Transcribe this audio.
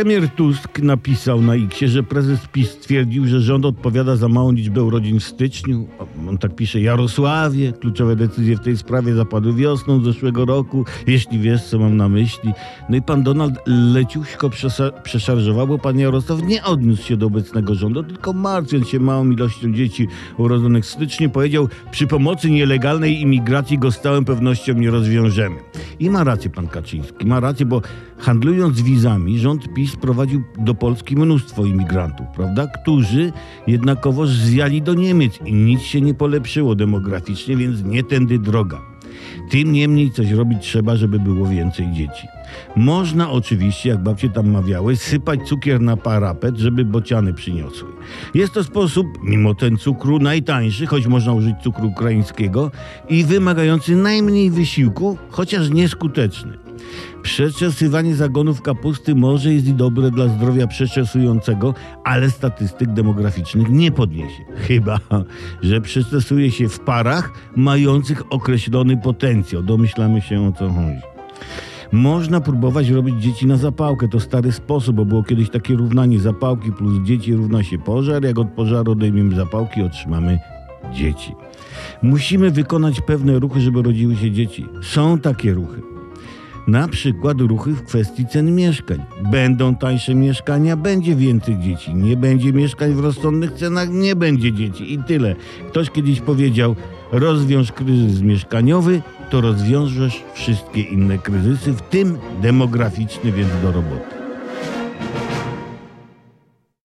Premier Tusk napisał na X, że prezes PiS stwierdził, że rząd odpowiada za małą liczbę urodzin w styczniu. On tak pisze, Jarosławie, kluczowe decyzje w tej sprawie zapadły wiosną zeszłego roku, jeśli wiesz, co mam na myśli. No i pan Donald leciuśko przeszarżował, bo pan Jarosław nie odniósł się do obecnego rządu, tylko martwiąc się małą ilością dzieci urodzonych w styczniu, powiedział, przy pomocy nielegalnej imigracji go z całą pewnością nie rozwiążemy. I ma rację pan Kaczyński, ma rację, bo handlując wizami, rząd PiS prowadził do Polski mnóstwo imigrantów, prawda? Którzy jednakowoż zwiali do Niemiec i nic się nie polepszyło demograficznie, więc nie tędy droga. Tym niemniej coś robić trzeba, żeby było więcej dzieci. Można oczywiście, jak babcie tam mawiały, sypać cukier na parapet, żeby bociany przyniosły. Jest to sposób, mimo ten cukru, najtańszy, choć można użyć cukru ukraińskiego i wymagający najmniej wysiłku, chociaż nieskuteczny. Przeczesywanie zagonów kapusty może jest i dobre dla zdrowia przeczesującego, ale statystyk demograficznych nie podniesie. Chyba, że przeczesuje się w parach mających określony potencjał. Domyślamy się o co chodzi. Można próbować robić dzieci na zapałkę. To stary sposób, bo było kiedyś takie równanie zapałki plus dzieci równa się pożar. Jak od pożaru odejmiemy zapałki, otrzymamy dzieci. Musimy wykonać pewne ruchy, żeby rodziły się dzieci. Są takie ruchy. Na przykład ruchy w kwestii cen mieszkań. Będą tańsze mieszkania, będzie więcej dzieci. Nie będzie mieszkań w rozsądnych cenach, nie będzie dzieci. I tyle. Ktoś kiedyś powiedział: rozwiąż kryzys mieszkaniowy, to rozwiążesz wszystkie inne kryzysy, w tym demograficzny, więc do roboty.